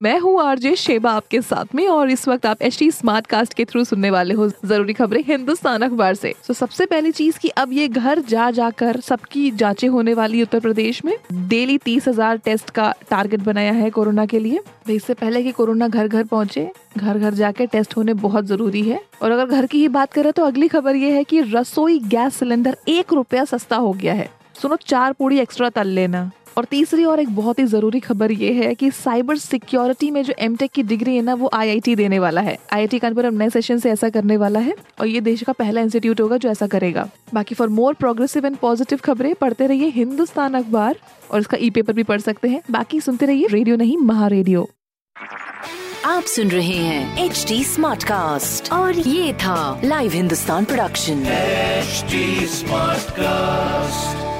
मैं हूँ RJ Sheba आपके साथ में, और इस वक्त आप एच टी स्मार्ट कास्ट के थ्रू सुनने वाले हो ज़रूरी खबरें हिंदुस्तान अखबार से। तो सबसे पहली चीज़ की अब ये घर जा जाकर सबकी जांचें होने वाली उत्तर प्रदेश में। डेली तीस हज़ार टेस्ट का टारगेट बनाया है कोरोना के लिए। तो इससे पहले कि कोरोना घर घर पहुँचे घर घर जाके टेस्ट होने बहुत ज़रूरी है। और अगर घर की ही बात करें तो अगली खबर ये है कि रसोई गैस सिलेंडर एक रुपया सस्ता हो गया है। सुनो, चार पूड़ी एक्स्ट्रा तल लेना। और तीसरी और एक बहुत ही ज़रूरी खबर ये है कि साइबर सिक्योरिटी में जो एमटेक की डिग्री है ना वो आईआईटी देने वाला है। आईआईटी कानपुर अब नए सेशन से ऐसा करने वाला है और ये देश का पहला इंस्टीट्यूट होगा जो ऐसा करेगा। बाकी for more progressive and positive खबरें पढ़ते रहिए हिंदुस्तान अखबार और इसका ई पेपर भी पढ़ सकते हैं। बाकी सुनते रहिए रेडियो नहीं महा रेडियो आप सुन रहे हैं एच डी स्मार्ट कास्ट और ये था live Hindustan production HD Smartcast.